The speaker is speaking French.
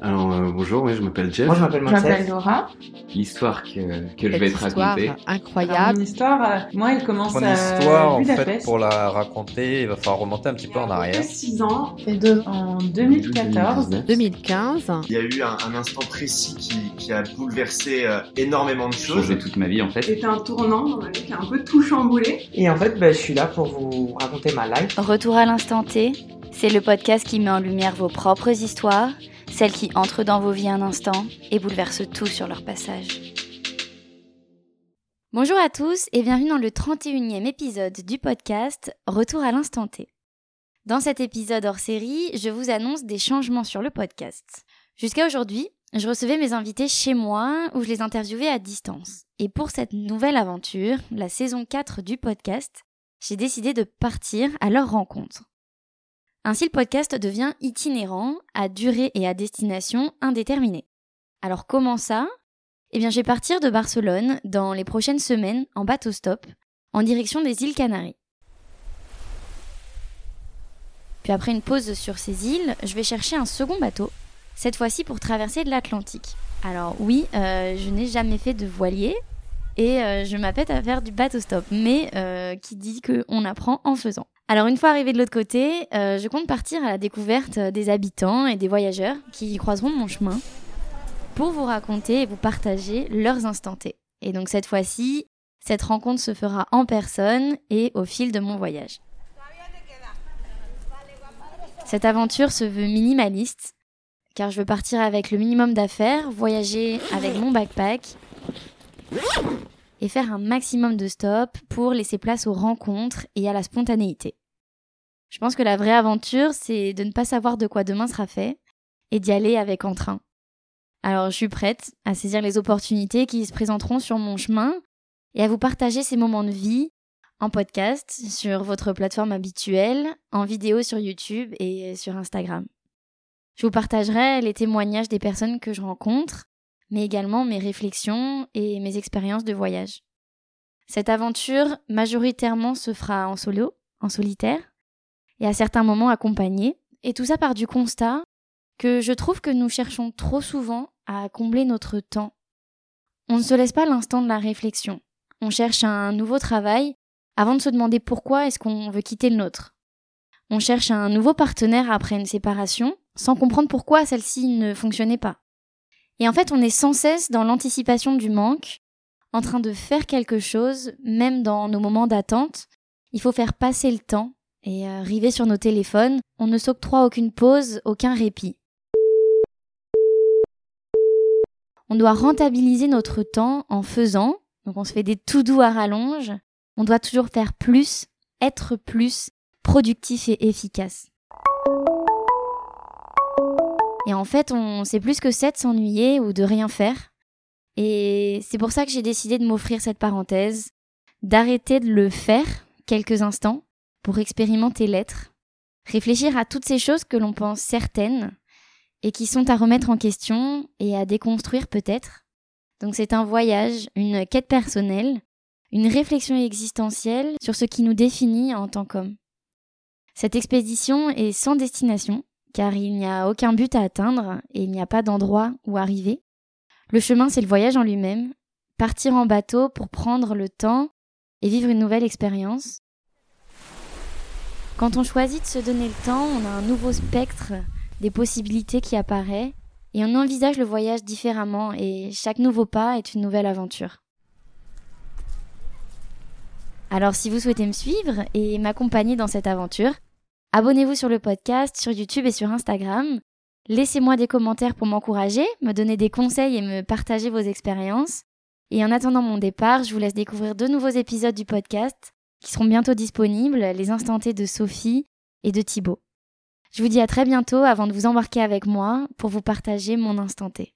Alors euh, bonjour, ouais, je m'appelle Jeff. Moi, je m'appelle Je m'appelle. Laura. L'histoire que, que je vais te raconter. Incroyable. mon histoire, euh, moi, elle commence Mon à histoire, en fait, pour la raconter, il va falloir remonter un petit peu en arrière. 6 ans, fait deux en 2014. 2019. 2015. Il y a eu un, un instant précis qui, qui a bouleversé euh, énormément de choses. Changé toute ma vie en fait. C'était un tournant dans ma vie qui a un peu tout chamboulé. Et en fait, bah, je suis là pour vous raconter ma life. Retour à l'instant T, c'est le podcast qui met en lumière vos propres histoires, celles qui entrent dans vos vies un instant et bouleversent tout sur leur passage. Bonjour à tous et bienvenue dans le 31e épisode du podcast Retour à l'instant T. Dans cet épisode hors série, je vous annonce des changements sur le podcast. Jusqu'à aujourd'hui, je recevais mes invités chez moi où je les interviewais à distance. Et pour cette nouvelle aventure, la saison 4 du podcast, j'ai décidé de partir à leur rencontre. Ainsi, le podcast devient itinérant, à durée et à destination indéterminée. Alors comment ça? Eh bien, je vais partir de Barcelone dans les prochaines semaines en bateau stop, en direction des îles Canaries. Puis après une pause sur ces îles, je vais chercher un second bateau, cette fois-ci pour traverser l'Atlantique. Alors oui, euh, je n'ai jamais fait de voilier, et euh, je m'apprête à faire du bateau stop, mais euh, qui dit qu'on apprend en faisant. Alors une fois arrivé de l'autre côté, euh, je compte partir à la découverte des habitants et des voyageurs qui croiseront mon chemin pour vous raconter et vous partager leurs instants T. Et donc cette fois-ci, cette rencontre se fera en personne et au fil de mon voyage. Cette aventure se veut minimaliste, car je veux partir avec le minimum d'affaires, voyager avec mon backpack et faire un maximum de stops pour laisser place aux rencontres et à la spontanéité. Je pense que la vraie aventure, c'est de ne pas savoir de quoi demain sera fait et d'y aller avec entrain. Alors je suis prête à saisir les opportunités qui se présenteront sur mon chemin et à vous partager ces moments de vie en podcast sur votre plateforme habituelle, en vidéo sur YouTube et sur Instagram. Je vous partagerai les témoignages des personnes que je rencontre, mais également mes réflexions et mes expériences de voyage. Cette aventure majoritairement se fera en solo, en solitaire, et à certains moments accompagnée, et tout ça part du constat que je trouve que nous cherchons trop souvent à combler notre temps. On ne se laisse pas l'instant de la réflexion. On cherche un nouveau travail avant de se demander pourquoi est-ce qu'on veut quitter le nôtre. On cherche un nouveau partenaire après une séparation sans comprendre pourquoi celle-ci ne fonctionnait pas. Et en fait, on est sans cesse dans l'anticipation du manque, en train de faire quelque chose, même dans nos moments d'attente. Il faut faire passer le temps et euh, arriver sur nos téléphones, on ne s'octroie aucune pause, aucun répit. On doit rentabiliser notre temps en faisant, donc on se fait des tout doux à rallonge, on doit toujours faire plus, être plus, productif et efficace. Et en fait, on sait plus que c'est de s'ennuyer ou de rien faire. Et c'est pour ça que j'ai décidé de m'offrir cette parenthèse, d'arrêter de le faire quelques instants pour expérimenter l'être, réfléchir à toutes ces choses que l'on pense certaines et qui sont à remettre en question et à déconstruire peut-être. Donc c'est un voyage, une quête personnelle, une réflexion existentielle sur ce qui nous définit en tant qu'homme. Cette expédition est sans destination, car il n'y a aucun but à atteindre et il n'y a pas d'endroit où arriver. Le chemin, c'est le voyage en lui-même, partir en bateau pour prendre le temps et vivre une nouvelle expérience. Quand on choisit de se donner le temps, on a un nouveau spectre des possibilités qui apparaît et on envisage le voyage différemment et chaque nouveau pas est une nouvelle aventure. Alors si vous souhaitez me suivre et m'accompagner dans cette aventure, abonnez-vous sur le podcast, sur YouTube et sur Instagram. Laissez-moi des commentaires pour m'encourager, me donner des conseils et me partager vos expériences. Et en attendant mon départ, je vous laisse découvrir de nouveaux épisodes du podcast qui seront bientôt disponibles, les instantés de Sophie et de Thibaut. Je vous dis à très bientôt avant de vous embarquer avec moi pour vous partager mon instant T.